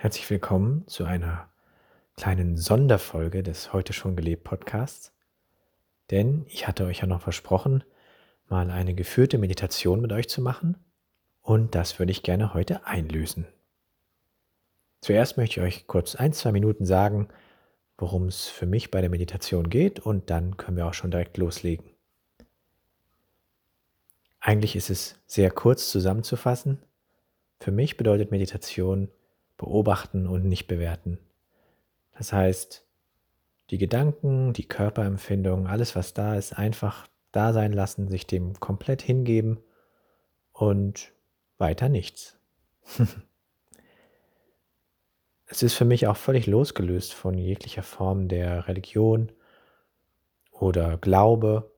Herzlich willkommen zu einer kleinen Sonderfolge des Heute schon gelebt Podcasts. Denn ich hatte euch ja noch versprochen, mal eine geführte Meditation mit euch zu machen und das würde ich gerne heute einlösen. Zuerst möchte ich euch kurz ein, zwei Minuten sagen, worum es für mich bei der Meditation geht und dann können wir auch schon direkt loslegen. Eigentlich ist es sehr kurz zusammenzufassen. Für mich bedeutet Meditation, beobachten und nicht bewerten. Das heißt, die Gedanken, die Körperempfindungen, alles, was da ist, einfach da sein lassen, sich dem komplett hingeben und weiter nichts. es ist für mich auch völlig losgelöst von jeglicher Form der Religion oder Glaube,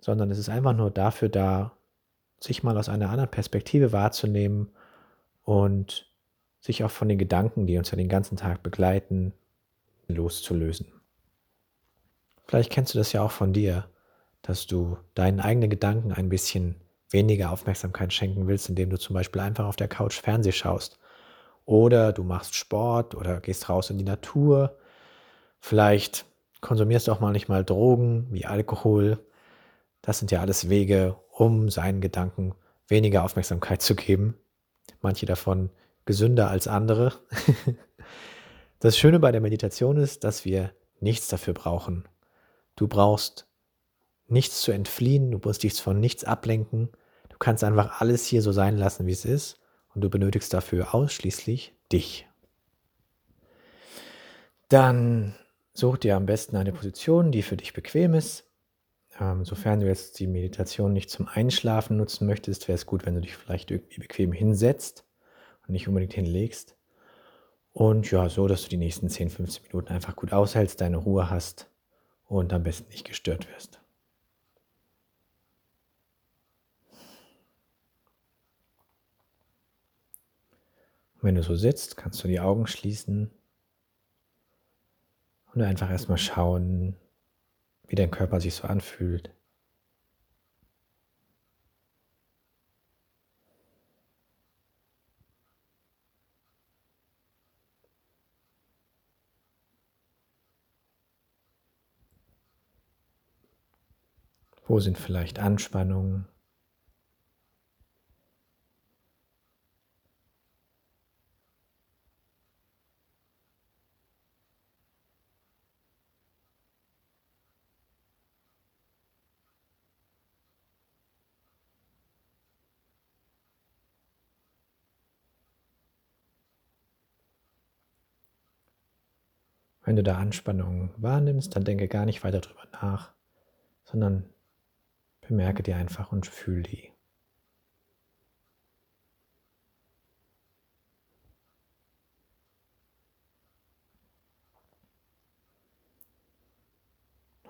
sondern es ist einfach nur dafür da, sich mal aus einer anderen Perspektive wahrzunehmen und sich auch von den Gedanken, die uns ja den ganzen Tag begleiten, loszulösen. Vielleicht kennst du das ja auch von dir, dass du deinen eigenen Gedanken ein bisschen weniger Aufmerksamkeit schenken willst, indem du zum Beispiel einfach auf der Couch Fernseh schaust. Oder du machst Sport oder gehst raus in die Natur. Vielleicht konsumierst du auch mal nicht mal Drogen wie Alkohol. Das sind ja alles Wege, um seinen Gedanken weniger Aufmerksamkeit zu geben. Manche davon gesünder als andere. Das Schöne bei der Meditation ist, dass wir nichts dafür brauchen. Du brauchst nichts zu entfliehen, du musst dich von nichts ablenken. Du kannst einfach alles hier so sein lassen, wie es ist und du benötigst dafür ausschließlich dich. Dann such dir am besten eine Position, die für dich bequem ist. Ähm, sofern du jetzt die Meditation nicht zum Einschlafen nutzen möchtest, wäre es gut, wenn du dich vielleicht irgendwie bequem hinsetzt nicht unbedingt hinlegst. Und ja, so, dass du die nächsten 10, 15 Minuten einfach gut aushältst, deine Ruhe hast und am besten nicht gestört wirst. Wenn du so sitzt, kannst du die Augen schließen und einfach erstmal schauen, wie dein Körper sich so anfühlt. Wo sind vielleicht Anspannungen? Wenn du da Anspannungen wahrnimmst, dann denke gar nicht weiter drüber nach, sondern Bemerke die einfach und fühl die.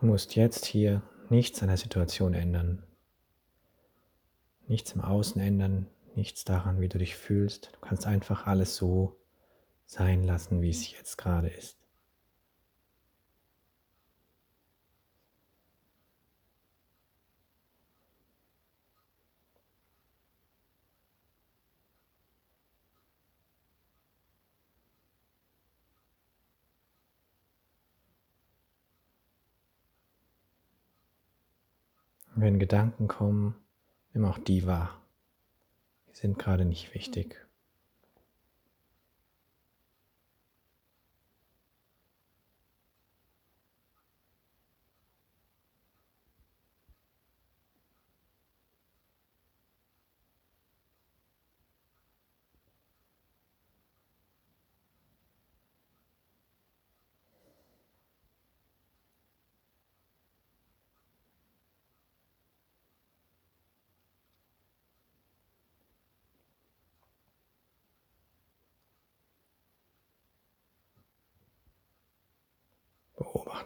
Du musst jetzt hier nichts an der Situation ändern, nichts im Außen ändern, nichts daran, wie du dich fühlst. Du kannst einfach alles so sein lassen, wie es jetzt gerade ist. Wenn Gedanken kommen, nimm auch die wahr. Die sind gerade nicht wichtig.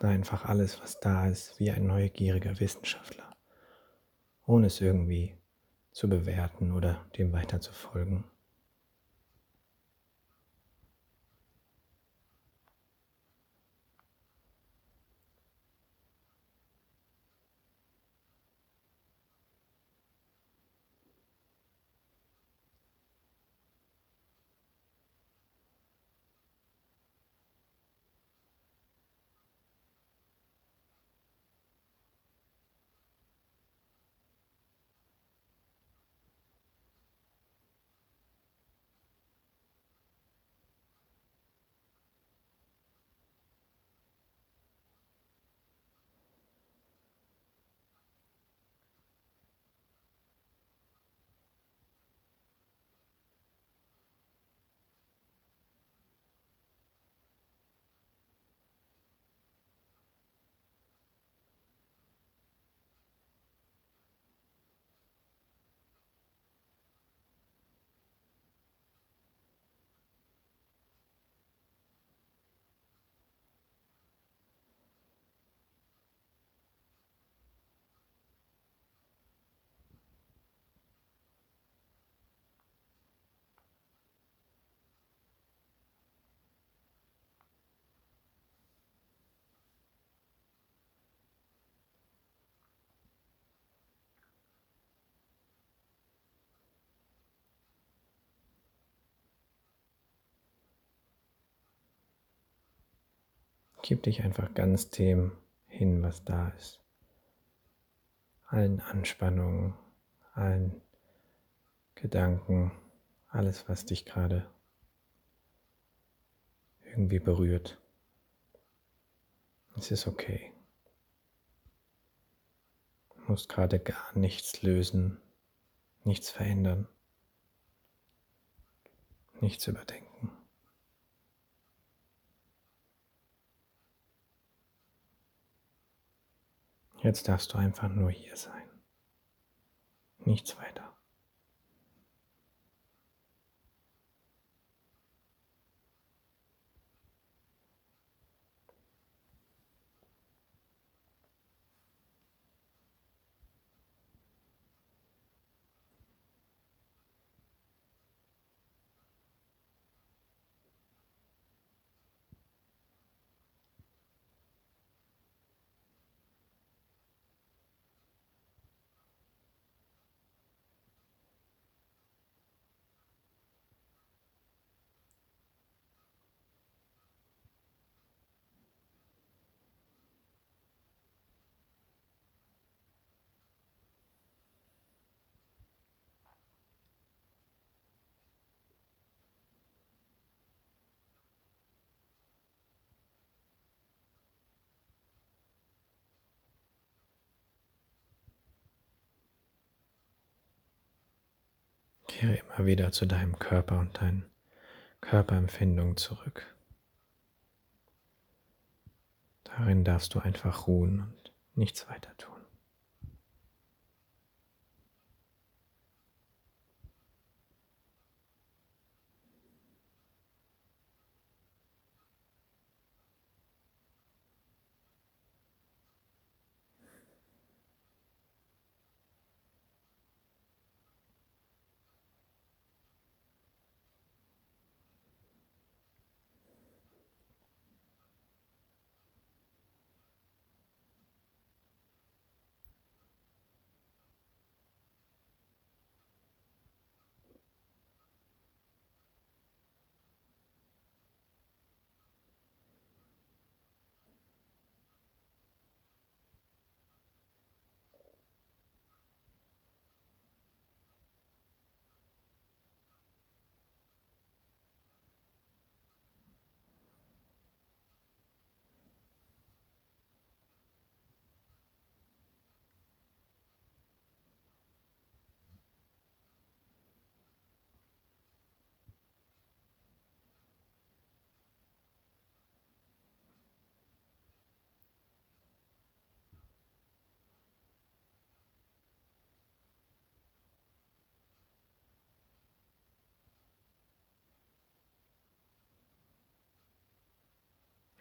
Beobachte einfach alles, was da ist, wie ein neugieriger Wissenschaftler, ohne es irgendwie zu bewerten oder dem weiter zu folgen. Gib dich einfach ganz dem hin, was da ist. Allen Anspannungen, allen Gedanken, alles, was dich gerade irgendwie berührt. Es ist okay. Du musst gerade gar nichts lösen, nichts verändern, nichts überdenken. Jetzt darfst du einfach nur hier sein. Nichts weiter. Kehre immer wieder zu deinem Körper und deinen Körperempfindungen zurück. Darin darfst du einfach ruhen und nichts weiter tun.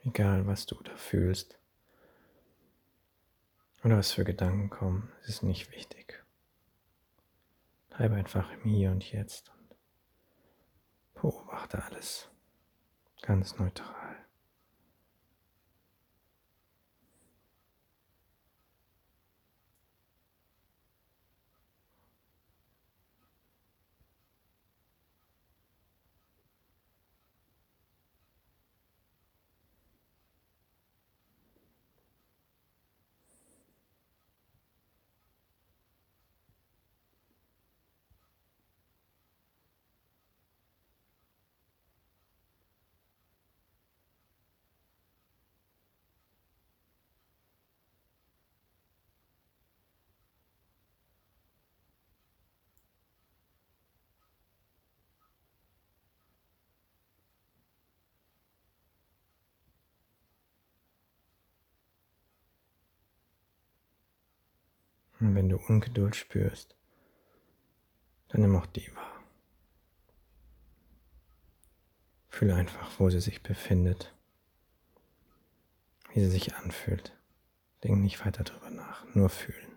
Egal, was du da fühlst oder was für Gedanken kommen, es ist nicht wichtig. Bleibe einfach im Hier und Jetzt und beobachte alles ganz neutral. Und wenn du Ungeduld spürst, dann nimm auch die wahr. Fühle einfach, wo sie sich befindet, wie sie sich anfühlt. Denk nicht weiter darüber nach, nur fühlen.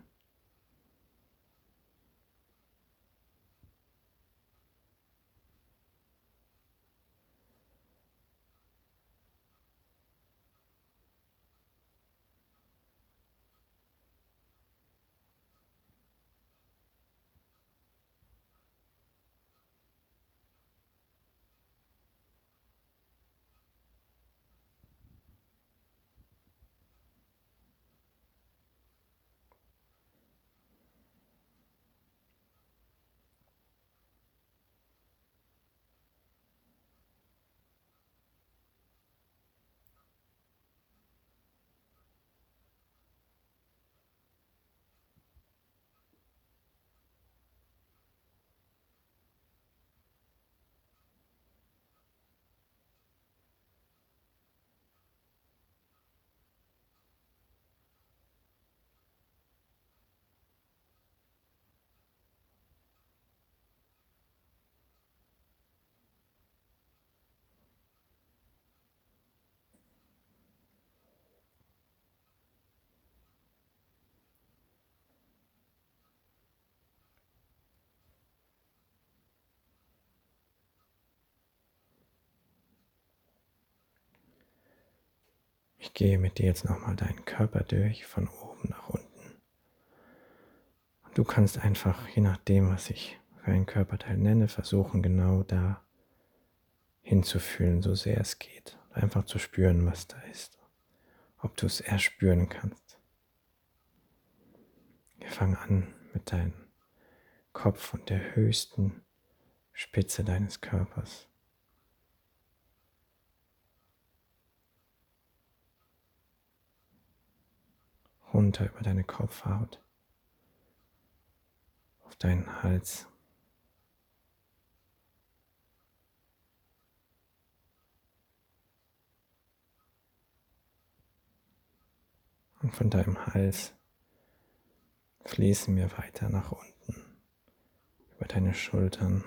Ich gehe mit dir jetzt nochmal deinen Körper durch, von oben nach unten. Und du kannst einfach, je nachdem, was ich für einen Körperteil nenne, versuchen, genau da hinzufühlen, so sehr es geht. Einfach zu spüren, was da ist. Ob du es erspüren kannst. Wir fangen an mit deinem Kopf und der höchsten Spitze deines Körpers. Runter über deine Kopfhaut, auf deinen Hals. Und von deinem Hals fließen wir weiter nach unten, über deine Schultern.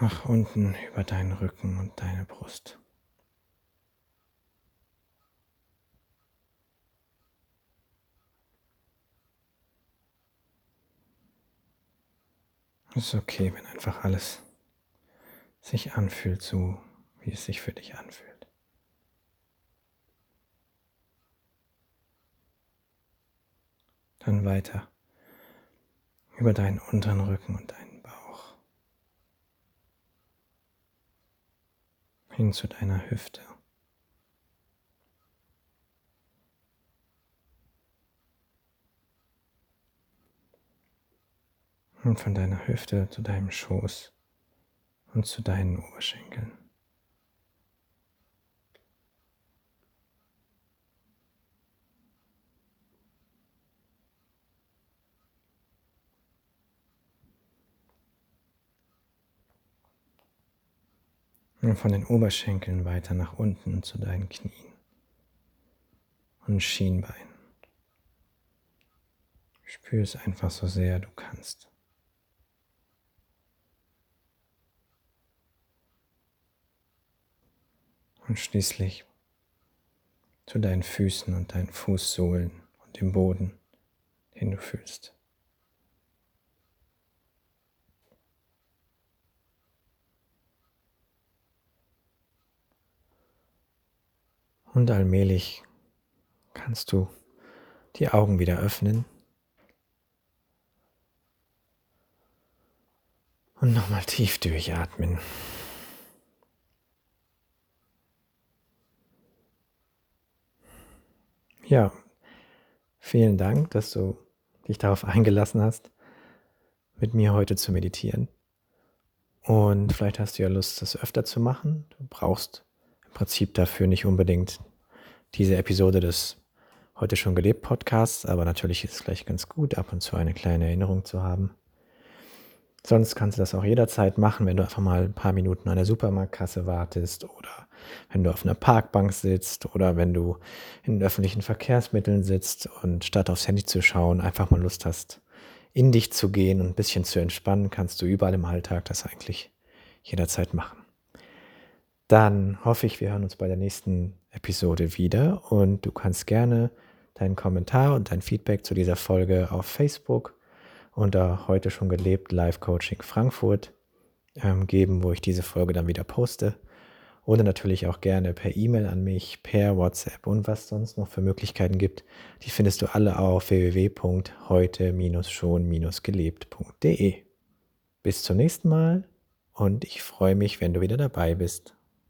Nach unten über deinen Rücken und deine Brust. Es ist okay, wenn einfach alles sich anfühlt, so wie es sich für dich anfühlt. Dann weiter über deinen unteren Rücken und deinen Hin zu deiner Hüfte. Und von deiner Hüfte zu deinem Schoß und zu deinen Oberschenkeln. Und von den Oberschenkeln weiter nach unten zu deinen Knien und Schienbein. Spür es einfach so sehr du kannst. und schließlich zu deinen Füßen und deinen Fußsohlen und dem Boden, den du fühlst. Und allmählich kannst du die Augen wieder öffnen und nochmal tief durchatmen. Ja, vielen Dank, dass du dich darauf eingelassen hast, mit mir heute zu meditieren. Und vielleicht hast du ja Lust, das öfter zu machen. Du brauchst Prinzip dafür nicht unbedingt diese Episode des heute schon gelebt Podcasts, aber natürlich ist es gleich ganz gut, ab und zu eine kleine Erinnerung zu haben. Sonst kannst du das auch jederzeit machen, wenn du einfach mal ein paar Minuten an der Supermarktkasse wartest oder wenn du auf einer Parkbank sitzt oder wenn du in öffentlichen Verkehrsmitteln sitzt und statt aufs Handy zu schauen, einfach mal Lust hast, in dich zu gehen und ein bisschen zu entspannen, kannst du überall im Alltag das eigentlich jederzeit machen. Dann hoffe ich, wir hören uns bei der nächsten Episode wieder und du kannst gerne deinen Kommentar und dein Feedback zu dieser Folge auf Facebook unter heute schon gelebt Live Coaching Frankfurt ähm, geben, wo ich diese Folge dann wieder poste. Oder natürlich auch gerne per E-Mail an mich, per WhatsApp und was sonst noch für Möglichkeiten gibt. Die findest du alle auf www.heute-schon-gelebt.de. Bis zum nächsten Mal und ich freue mich, wenn du wieder dabei bist.